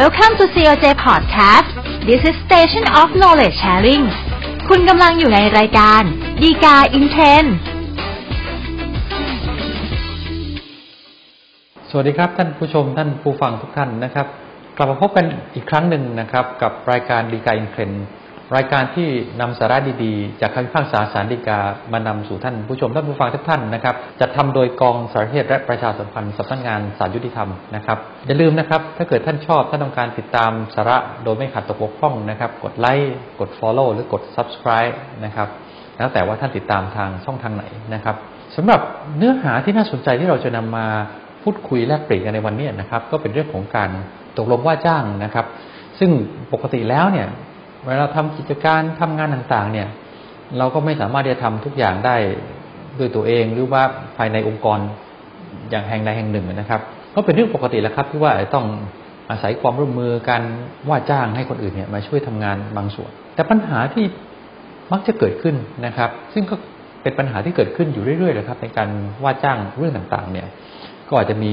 Welcome to COJ Podcast This is Station of Knowledge Sharing คุณกำลังอยู่ในรายการดีกาอินเทนสวัสดีครับท่านผู้ชมท่านผู้ฟังทุกท่านนะครับ กลับมาพบกันอีกครั้งหนึ่งนะครับ กับรายการดีกาอินเทน รายการที่นำสาระดีๆ จากคำพิพากษาสารดีกามานำสู่ท่านผู้ชมท่านผู้ฟังทุกท่านนะครับจัดทำโดยกองสารเทศและประชาสัมพันธ์สำนักงานสารยุติธรรมนะครับอย่าลืมนะครับ ถ้าเกิดท่านชอบท่านต้องการติดตามสาระโดยไม่ขาดตกบกพร่องนะครับ กดไลค์กด Follow หรือกด Subscribe นะครับแล้วแต่ว่าท่านติดตามทางช่องทางไหนนะครับสำหรับเนื้อหาที่น่าสนใจที่เราจะนำมาพูดคุยแลกเปลี่ยนกันในวันนี้นะครับ ก็เป็นเรื่องของการตกลงว่าจ้างนะครับ ซึ่งปกติแล้วเนี่ย เวลาทำกิจการทำงานต่างๆ เนี่ย เราก็ไม่สามารถที่จะทำทุกอย่างได้ด้วยตัวเองหรือว่าภายในองค์กรอย่างแห่งใดแห่งหนึ่งนะครับ ก็เป็นเรื่องปกติแล้วครับที่ว่าต้องอาศัยความร่วมมือการว่าจ้างให้คนอื่นเนี่ยมาช่วยทำงานบางส่วน แต่ปัญหาที่มักจะเกิดขึ้นนะครับ ซึ่งก็เป็นปัญหาที่เกิดขึ้นอยู่เรื่อยๆเลยครับ ในการว่าจ้างเรื่องต่างๆ เนี่ย ก็อาจจะมี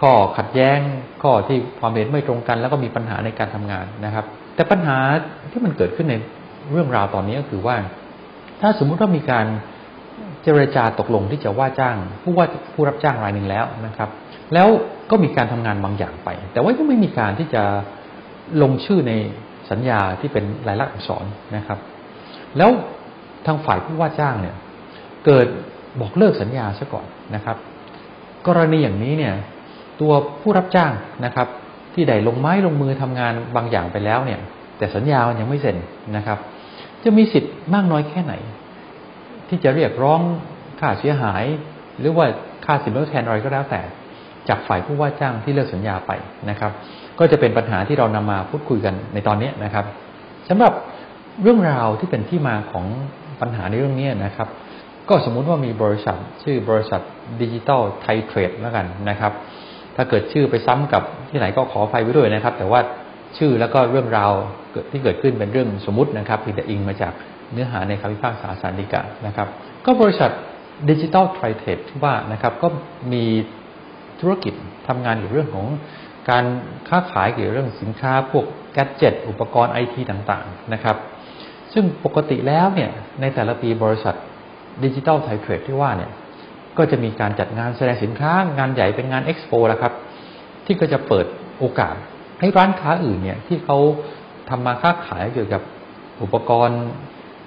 ข้อขัดแย้งข้อที่ความเห็นไม่ตรงกัน แล้วก็มีปัญหาในการทำงานนะครับ แต่ปัญหาที่มันเกิดขึ้นในเรื่องราวตอนนี้ก็คือว่า ถ้าสมมุติว่ามีการเจรจาตกลงที่จะว่าจ้าง ผู้ว่าผู้รับจ้างรายหนึ่งแล้วนะครับ แล้วก็มีการทำงานบางอย่างไป แต่ว่ายังไม่มีการที่จะลงชื่อในสัญญาที่เป็นลายลักษณ์อักษรนะครับ แล้วทางฝ่ายผู้ว่าจ้างเนี่ย เกิดบอกเลิกสัญญาซะก่อนนะครับ กรณีอย่างนี้เนี่ย ตัวผู้รับจ้างนะครับ ที่ได้ลงไม้ลงมือทำงานบางอย่างไปแล้วเนี่ย แต่สัญญามันยังไม่เซ็นนะครับ จะมีสิทธิ์มากน้อยแค่ไหน ที่จะเรียกร้องค่าเสียหาย หรือว่าค่าสินทดแทนอะไรก็แล้วแต่ จากฝ่ายผู้ว่าจ้างที่เลิกสัญญาไปนะครับ ก็จะเป็นปัญหาที่เรานำมาพูดคุยกันในตอนนี้นะครับสำหรับเรื่องราวที่เป็นที่มาของปัญหาในเรื่องนี้นะครับ ก็สมมุติว่ามีบริษัทชื่อบริษัทดิจิตอลไทยเทรดแล้วกันนะครับ ถ้าเกิดชื่อไปซ้ำกับที่ไหนก็ขอไฟไว้ด้วยนะครับ แต่ว่าชื่อแล้วก็เรื่องราวที่เกิดขึ้นเป็นเรื่องสมมตินะครับเพียงแต่อิงมาจากเนื้อหาในคำพิพากษาสารดีกานะครับ ก็บริษัทดิจิตอลไทยเทรดที่ว่านะครับก็มีธุรกิจทำงานเกี่ยวเรื่องของการค้าขายเกี่ยวกับเรื่องสินค้าพวกแกจ็ตอุปกรณ์ไอทีต่างๆนะครับ ซึ่งปกติแล้วเนี่ยในแต่ละปีบริษัท Digital Thai Trade ที่ว่าเนี่ย ก็จะมีการจัดงานแสดงสินค้างานใหญ่เป็นงานเอ็กซ์โปแล้วครับ ที่ก็จะเปิดโอกาสให้ร้านค้าอื่นเนี่ยที่เขาทำมาค้าขายเกี่ยวกับอุปกรณ์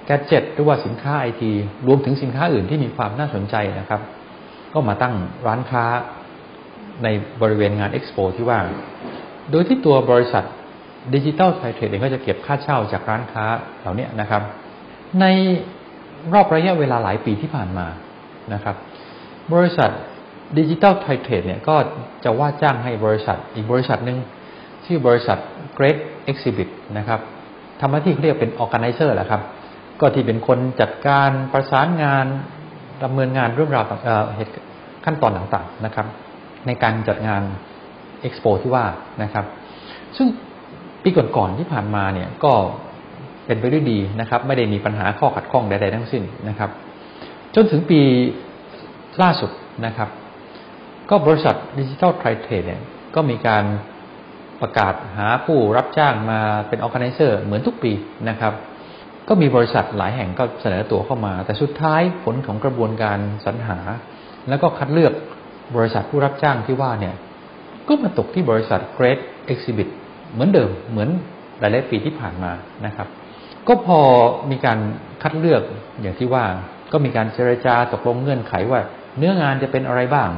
gadget หรือว่าสินค้าไอทีรวมถึงสินค้าอื่นที่มีความน่าสนใจนะครับ ก็มาตั้งร้านค้าในบริเวณงานเอ็กซ์โปที่ว่า โดยที่ตัวบริษัทDigital Thai Trade เองก็จะเก็บค่าเช่าจากร้านค้าเหล่านี้นะครับ ในรอบระยะเวลาหลายปีที่ผ่านมานะครับ บริษัท Digital Thai Trade เนี่ยก็จะว่าจ้างให้บริษัทอีกบริษัทหนึ่งชื่อบริษัท Great Exhibit นะครับทำหน้าที่เขาเรียกเป็น organizer แหละครับ ก็ที่เป็นคนจัดการประสานงานดำเนินงานเรื่องราวเหตุขั้นตอนต่างๆนะครับ ในการจัดงานเอ็กซ์โปที่ว่านะครับ ซึ่งปีก่อนๆที่ผ่านมาเนี่ยก็เป็นไปด้วยดีนะครับ ไม่ได้มีปัญหาข้อขัดข้องใดๆทั้งสิ้นนะครับ จนถึงปี ล่าสุดนะครับ ก็บริษัทดิจิทัลไทรเทรดเนี่ยก็มีการประกาศหาผู้รับจ้างมาเป็นออ g a แก z นเซอร์เหมือนทุกปีนะครับ ก็มีบริษัทหลายแห่งก็เสนอตัวเข้ามา แต่สุดท้ายผลของกระบวนการสรรหา แล้วก็คัดเลือกบริษัทผู้รับจ้างที่ว่าเนี่ย ก็มาตกที่บริษัท Great Exhibit เหมือนเดิมเหมือนหลายๆปีที่ผ่านมานะครับ ก็พอมีการคัดเลือกอย่างที่ว่าก็มีการเจรจาตกลงเงื่อนไขว่า เนื้องานจะเป็นอะไรบ้าง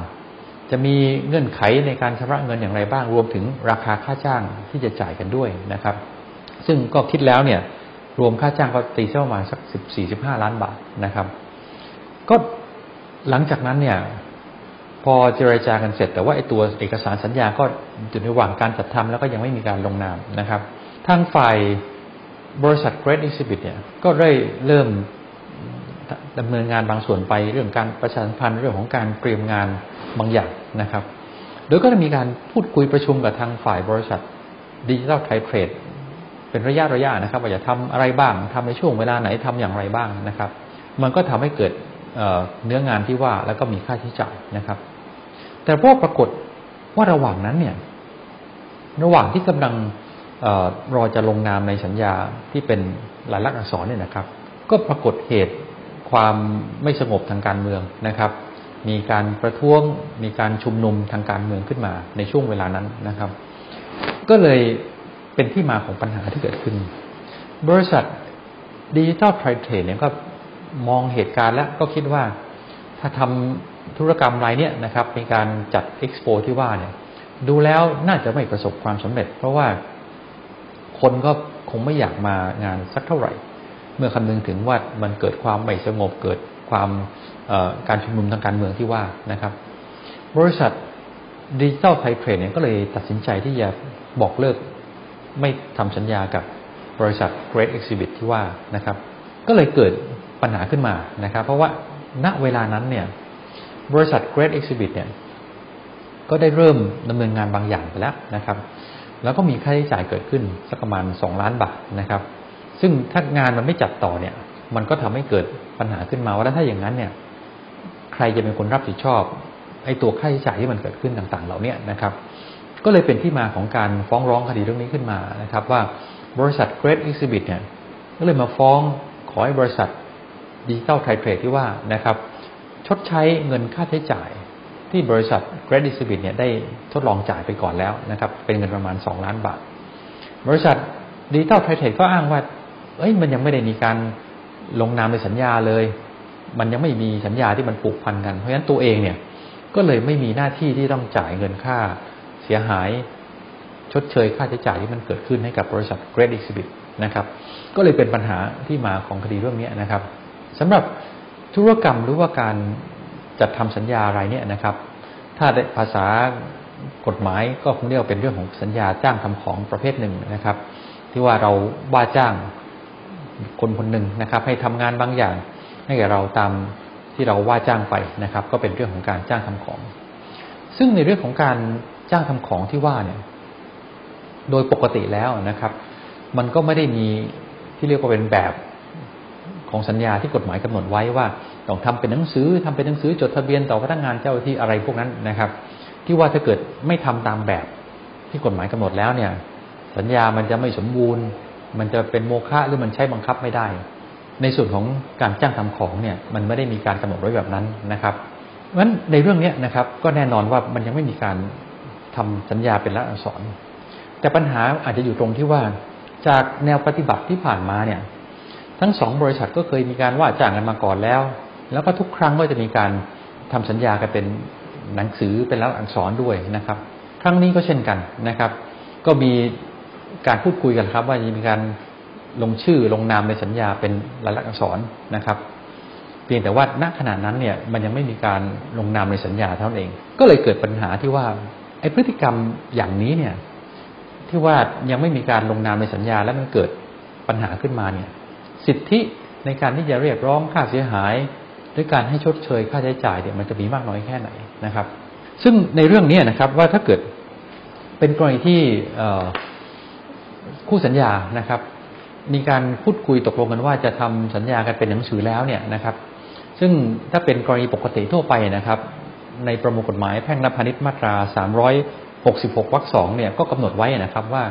จะมีเงื่อนไขในการชำระเงินอย่างไรบ้าง รวมถึงราคาค่าจ้างที่จะจ่ายกันด้วยนะครับ ซึ่งก็คิดแล้วเนี่ย รวมค่าจ้างก็ตีเส้ประมาณสักสิบสี่สิบห้าล้านบาทนะครับ ก็หลังจากนั้นเนี่ย พอเจรจากันเสร็จ แต่ว่าไอ้ตัวเอกสารสัญญาก็อยู่ในระหว่างการจัดทำแล้วก็ยังไม่มีการลงนามนะครับ ทางฝ่ายบริษัท Great Exhibit เนี่ยก็ได้เริ่ม ดำเนินงานบางส่วนไปเรื่องการประชาสัมพันธ์เรื่องของการเตรียมงานบางอย่างนะครับ โดยก็จะมีการพูดคุยประชุมกับทางฝ่ายบริษัทดิจิทัลไทยเทรดเป็นระยะระยะนะครับ ว่าจะทำอะไรบ้างทำในช่วงเวลาไหนทำอย่างไรบ้างนะครับ มันก็ทำให้เกิดเนื้องานที่ว่าแล้วก็มีค่าใช้จ่ายนะครับ แต่พอปรากฏว่าระหว่างนั้นเนี่ย ระหว่างที่กำลังอรอจะลงนามในสัญญาที่เป็นลายลักษณ์อักษรเนี่ยนะครับ ก็ปรากฏเหตุ ความไม่สงบทางการเมืองนะครับ มีการประท้วง มีการชุมนุมทางการเมืองขึ้นมาในช่วงเวลานั้นนะครับ ก็เลยเป็นที่มาของปัญหาที่เกิดขึ้น บริษัทดิจิทัลไทรเทรดเนี่ยก็มองเหตุการณ์แล้วก็คิดว่าถ้าทำธุรกรรมรายเนี้ยนะครับในการจัดเอ็กซ์โปที่ว่าเนี่ยดูแล้วน่าจะไม่ประสบความสำเร็จ เพราะว่าคนก็คงไม่อยากมางานสักเท่าไหร่ มื่อคำนึงถึงว่ามันเกิดความไม่สงบเกิดความการชุมนุมทางการเมืองที่ว่านะครับ บริษัทดิจิทัลไทเทรดเนี่ยก็เลยตัดสินใจที่จะบอกเลิกไม่ทำสัญญากับบริษัท Great Exhibit ที่ว่านะครับ ก็เลยเกิดปัญหาขึ้นมานะครับ เพราะว่าณเวลานั้นเนี่ยบริษัท Great Exhibit เนี่ยก็ได้เริ่มดำเนินงานบางอย่างไปแล้วนะครับ แล้วก็มีค่าใช้จ่ายเกิดขึ้นสักประมาณสองล้านบาทนะครับ ซึ่งถ้างานมันไม่จัดต่อเนี่ย มันก็ทำให้เกิดปัญหาขึ้นมาว่าถ้าอย่างนั้นเนี่ย ใครจะเป็นคนรับผิดชอบไอ้ตัวค่าใช้จ่ายที่มันเกิดขึ้นต่างๆ เหล่านี้นะครับ ก็เลยเป็นที่มาของการฟ้องร้องคดีเรื่องนี้ขึ้นมานะครับ ว่าบริษัท Great Exhibit เนี่ยก็เลยมาฟ้องขอให้บริษัทดิจิทัลไทเทรดที่ว่านะครับ ชดใช้เงินค่าใช้จ่ายที่บริษัท Great Exhibit เนี่ยได้ทดลองจ่ายไปก่อนแล้วนะครับ เป็นเงินประมาณ 2 ล้านบาท บริษัทดิจิทัลไทเทรดก็อ้างว่า เอ้ยมันยังไม่ได้มีการลงนามในสัญญาเลย มันยังไม่มีสัญญาที่มันผูกพันกัน เพราะฉะนั้นตัวเองเนี่ย ก็เลยไม่มีหน้าที่ที่ต้องจ่ายเงินค่าเสียหาย ชดเชยค่าใช้จ่ายที่มันเกิดขึ้นให้กับบริษัท Great Exhibit นะครับ ก็เลยเป็นปัญหาที่มาของคดีเรื่องนี้นะครับสำหรับธุรกรรมหรือว่าการจัดทำสัญญาอะไรเนี่ยนะครับ ถ้าภาษากฎหมายก็คงเรียกว่าเป็นเรื่องของสัญญาจ้างทำของประเภทหนึ่งนะครับ ที่ว่าเราว่าจ้าง คนคนหนึ่งนะครับ ให้ทำงานบางอย่าง ให้แก่เราตามที่เราว่าจ้างไปนะครับ ก็เป็นเรื่องของการจ้างทำของ ซึ่งในเรื่องของการจ้างทำของที่ว่าเนี่ย โดยปกติแล้วนะครับ มันก็ไม่ได้มีที่เรียกว่าเป็นแบบของสัญญาที่กฎหมายกำหนดไว้ว่าต้องทำเป็นหนังสือทำเป็นหนังสือจดทะเบียนต่อพนักงานเจ้าหน้าที่อะไรพวกนั้นนะครับ ที่ว่าถ้าเกิดไม่ทำตามแบบที่กฎหมายกำหนดแล้วเนี่ย สัญญามันจะไม่สมบูรณ์ มันจะเป็นโมฆะหรือมันใช้บังคับไม่ได้ ในส่วนของการจ้างทำของเนี่ยมันไม่ได้มีการกำหนดไว้แบบนั้นนะครับเพราะฉะนั้นในเรื่องนี้นะครับ ก็แน่นอนว่ามันยังไม่มีการทำสัญญาเป็นลักษณอักษร แต่ปัญหาอาจจะอยู่ตรงที่ว่าจากแนวปฏิบัติที่ผ่านมาเนี่ย ทั้งสองบริษัทก็เคยมีการว่าจ้างกันมาก่อนแล้ว แล้วก็ทุกครั้งก็จะมีการทำสัญญากันเป็นหนังสือเป็นลักษณอักษรด้วยนะครับ ครั้งนี้ก็เช่นกันนะครับ ก็มี การพูดคุยกันครับ ว่าจะมีการลงชื่อลงนามในสัญญาเป็นลายลักษณ์อักษรนะครับ เพียงแต่ว่าณขณะนั้นเนี่ยมันยังไม่มีการลงนามในสัญญาเท่านั้นเอง ก็เลยเกิดปัญหาที่ว่าไอ้พฤติกรรมอย่างนี้เนี่ยที่ว่ายังไม่มีการลงนามในสัญญา แล้วมันเกิดปัญหาขึ้นมาเนี่ย สิทธิในการที่จะเรียกร้องค่าเสียหายหรือการให้ชดเชยค่าใช้จ่ายเนี่ยมันจะมีมากน้อยแค่ไหนนะครับ ซึ่งในเรื่องนี้นะครับว่าถ้าเกิดเป็นกรณีที่ คู่สัญญานะครับ มีการพูดคุยตกลงกันว่าจะทำสัญญากันเป็นหนังสือแล้วเนี่ยนะครับ ซึ่งถ้าเป็นกรณีปกติทั่วไปนะครับ ในประมวลกฎหมายแพ่งและพาณิชย์มาตรา 366วรรคสองเนี่ยก็กำหนดไว้นะครับว่า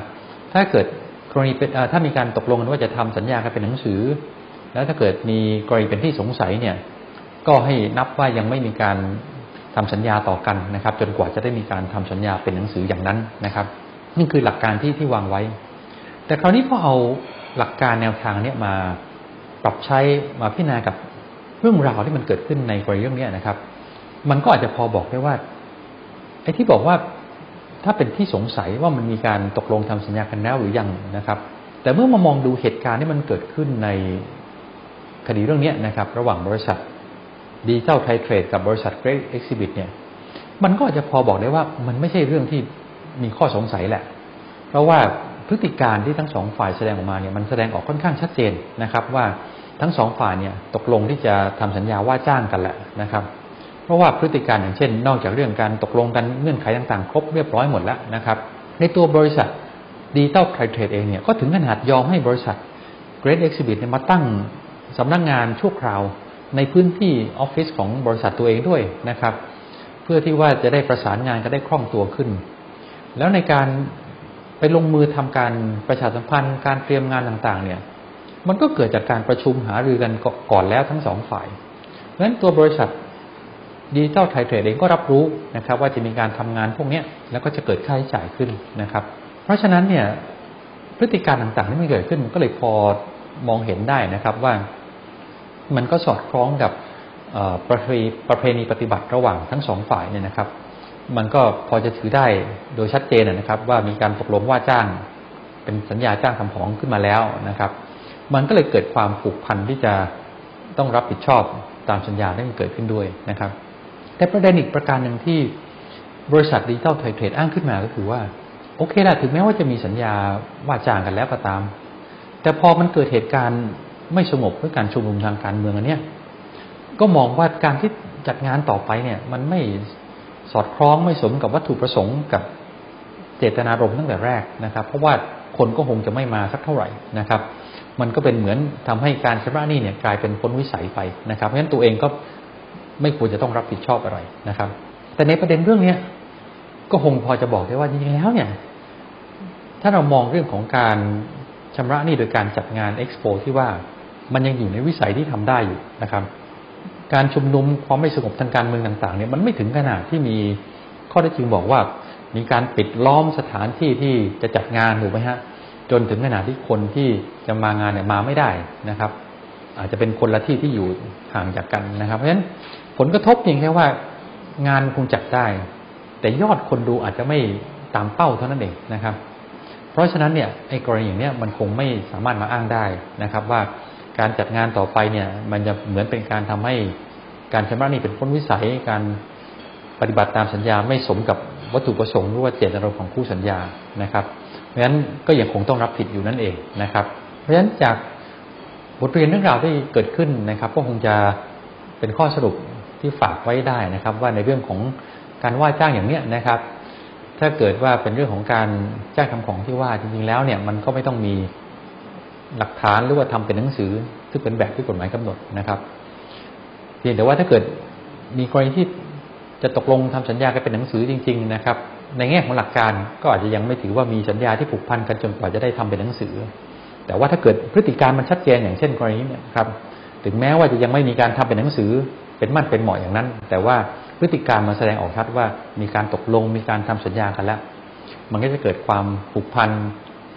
ถ้าเกิดกรณีเป็นถ้ามีการตกลงกันว่าจะทำสัญญากันเป็นหนังสือ แล้วถ้าเกิดมีกรณีเป็นที่สงสัยเนี่ยก็ให้นับว่ายังไม่มีการทำสัญญาต่อกันนะครับ จนกว่าจะได้มีการทำสัญญาเป็นหนังสืออย่างนั้นนะครับนี่คือหลักการที่ที่วางไว้ แต่คราวนี้พอเอาหลักการแนวทางเนี่ยมาปรับใช้มาพิจารณากับเรื่องราวที่มันเกิดขึ้นในกรณีเรื่องนี้นะครับ มันก็อาจจะพอบอกได้ว่าไอ้ที่บอกว่าถ้าเป็นที่สงสัยว่ามันมีการตกลงทำสัญญากันแล้วหรือยังนะครับ แต่เมื่อมามองดูเหตุการณ์ที่มันเกิดขึ้นในคดีเรื่องนี้นะครับ ระหว่างบริษัท Digital Thai Trade กับบริษัท Great Exhibit เนี่ย มันก็อาจจะพอบอกได้ว่ามันไม่ใช่เรื่องที่มีข้อสงสัยแหละ เพราะว่า พฤติการที่ทั้งสองฝ่ายแสดงออกมาเนี่ยมันแสดงออกค่อนข้างชัดเจนนะครับ ว่าทั้งสองฝ่ายเนี่ยตกลงที่จะทำสัญญาว่าจ้างกันแหละนะครับ เพราะว่าพฤติการอย่างเช่น นอกจากเรื่องการตกลงกันเงื่อนไขต่างๆ ครบเรียบร้อยหมดแล้วนะครับ ในตัวบริษัทดีเต้าไทเทรดเองเนี่ยก็ถึงขนาดยอมให้บริษัท Great Exhibit เนี่ยมาตั้งสำนักงงานชั่วคราวในพื้นที่ออฟฟิศของบริษัทตัวเองด้วยนะครับ เพื่อที่ว่าจะได้ประสานงานกันได้คล่องตัวขึ้น แล้วในการ ไปลงมือทำการประชาสัมพันธ์ การเตรียมงานต่างๆ เนี่ย มันก็เกิดจากการประชุมหารือกันก่อนแล้วทั้งสองฝ่ายเพราะฉะนั้นตัวบริษัทดิจิตอลไทยเทรดเองก็รับรู้นะครับ ว่าจะมีการทำงานพวกนี้แล้วก็จะเกิดค่าใช้จ่ายขึ้นนะครับ เพราะฉะนั้นเนี่ยพฤติการต่างๆที่มันเกิดขึ้นก็เลยพอมองเห็นได้นะครับว่ามันก็สอดคล้องกับประเพณีปฏิบัติระหว่างทั้งสองฝ่ายเนี่ยนะครับ มันก็พอจะถือได้โดยชัดเจนนะครับ ว่ามีการตกลงว่าจ้าง เป็นสัญญาจ้างทำของขึ้นมาแล้วนะครับ มันก็เลยเกิดความผูกพันที่จะต้องรับผิดชอบตามสัญญาที่มันเกิดขึ้นด้วยนะครับ แต่ประเด็นอีกประการหนึ่งที่บริษัทดิจิตอลไทยเทรดอ้างขึ้นมาก็คือว่าโอเคละถึงแม้ว่าจะมีสัญญาว่าจ้างกันแล้วก็ตาม แต่พอมันเกิดเหตุการณ์ไม่สงบเพื่อการชุมนุมทางการเมืองอันเนี้ยก็มองว่าการที่จัดงานต่อไปเนี่ย มันไม่ สอดคล้องไม่สมกับวัตถุประสงค์กับเจตนารมณ์ตั้งแต่แรกนะครับ เพราะว่าคนก็คงจะไม่มาสักเท่าไหร่นะครับ มันก็เป็นเหมือนทำให้การชำระหนี้เนี่ยกลายเป็นพ้นวิสัยไปนะครับ เพราะฉะนั้นตัวเองก็ไม่ควรจะต้องรับผิดชอบอะไรนะครับ แต่ในประเด็นเรื่องเนี้ยก็คงพอจะบอกได้ว่าจริงๆแล้วเนี่ย ถ้าเรามองเรื่องของการชำระหนี้โดยการจัดงานเอ็กซ์โปที่ว่ามันยังอยู่ในวิสัยที่ทำได้อยู่นะครับ การชุมนุมความไม่สงบทางการเมืองต่างๆเนี่ยมันไม่ถึงขนาดที่มีข้อได้จริงบอกว่า มีการปิดล้อมสถานที่ที่จะจัดงานถูกไหมฮะจนถึงขนาดที่คนที่จะมางานเนี่ยมาไม่ได้นะครับ อาจจะเป็นคนละที่ที่อยู่ห่างจากกันนะครับ เพราะฉะนั้นผลกระทบเพียงแค่ว่างานคงจัดได้ แต่ยอดคนดูอาจจะไม่ตามเป้าเท่านั้นเองนะครับ เพราะฉะนั้นเนี่ยไอ้กรณีอย่างนี้มันคงไม่สามารถมาอ้างได้นะครับว่า การจัดงานต่อไปเนี่ย มันจะเหมือนเป็นการทำให้การชำระหนี้เป็นพ้นวิสัยการปฏิบัติตามสัญญาไม่สมกับวัตถุประสงค์หรือว่าเจตนารมณ์ของคู่สัญญานะครับ เพราะฉะนั้นก็ยังคงต้องรับผิดอยู่นั่นเองนะครับ เพราะฉะนั้นจากบทเรียนเรื่องราวที่เกิดขึ้นนะครับ ก็คงจะเป็นข้อสรุปที่ฝากไว้ได้นะครับ ว่าในเรื่องของการว่าจ้างอย่างเนี้ยนะครับ ถ้าเกิดว่าเป็นเรื่องของการจ้างทำของที่ว่าจริงๆแล้วเนี่ยมันก็ไม่ต้องมี หลักฐานหรือว่าทำเป็นหนังสือ ซึ่งเป็นแบบที่กฎหมายกำหนดนะครับเพียงแต่ว่าถ้าเกิดมีกรณีที่จะตกลงทำสัญญากันเป็นหนังสือจริง ๆ นะครับ ในแง่ของหลักการก็อาจจะยังไม่ถือว่ามีสัญญาที่ผูกพันกันจนกว่าจะได้ทำเป็นหนังสือ แต่ว่าถ้าเกิดพฤติการมันชัดเจนอย่างเช่นกรณีนี้ครับ ถึงแม้ว่าจะยังไม่มีการทำเป็นหนังสือเป็นมั่นเป็นเหมาะอย่างนั้น แต่ว่าพฤติการมันแสดงออกชัดว่ามีการตกลงมีการทำสัญญากันแล้ว มันก็จะเกิดความผูกพัน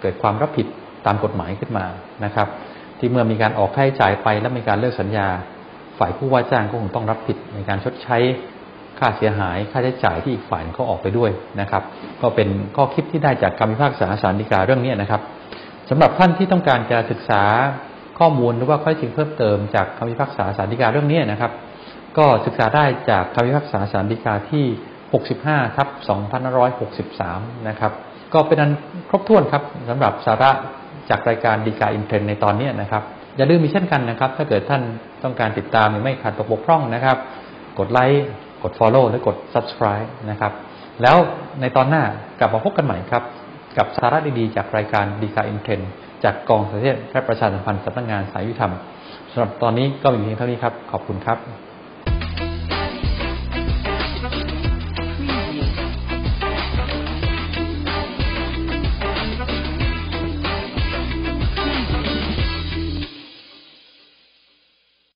เกิดความรับผิด ตามกฎหมายขึ้นมานะครับ ที่เมื่อมีการออกค่าใช้จ่ายไปแล้วมีการเลิกสัญญา ฝ่ายผู้ว่าจ้างก็คงต้องรับผิดในการชดใช้ค่าเสียหายค่าใช้จ่ายที่อีกฝ่ายเขาออกไปด้วยนะครับ ก็เป็นข้อคิดที่ได้จากคำพิพากษาสารดีกาเรื่องนี้นะครับสำหรับท่านที่ต้องการจะศึกษาข้อมูลหรือว่าข้อจริงเพิ่มเติมจากคำพิพากษาสารดีกาเรื่องนี้นะครับ ก็ศึกษาได้จากคำพิพากษาสารดีกาที่ 65ทับ2563 นะครับ ก็เป็นอันครบถ้วนครับสำหรับสาระ จากรายการดีกาอินเทรนในตอนนี้นะครับ อย่าลืมมีเช่นกันนะครับ ถ้าเกิดท่านต้องการติดตามหรือไม่ขาดตกบกพร่องนะครับ กดไลค์กด Follow หรือกด Subscribe นะครับ แล้วในตอนหน้ากลับมาพบกันใหม่ครับ กับสาระดีๆ จากรายการดีกาอินเทรนจากกองสเทศและประชาสัมพันธ์สำนักงานสายยุทธรรมสำหรับตอนนี้ก็มีเพียงเท่านี้ครับ ขอบคุณครับ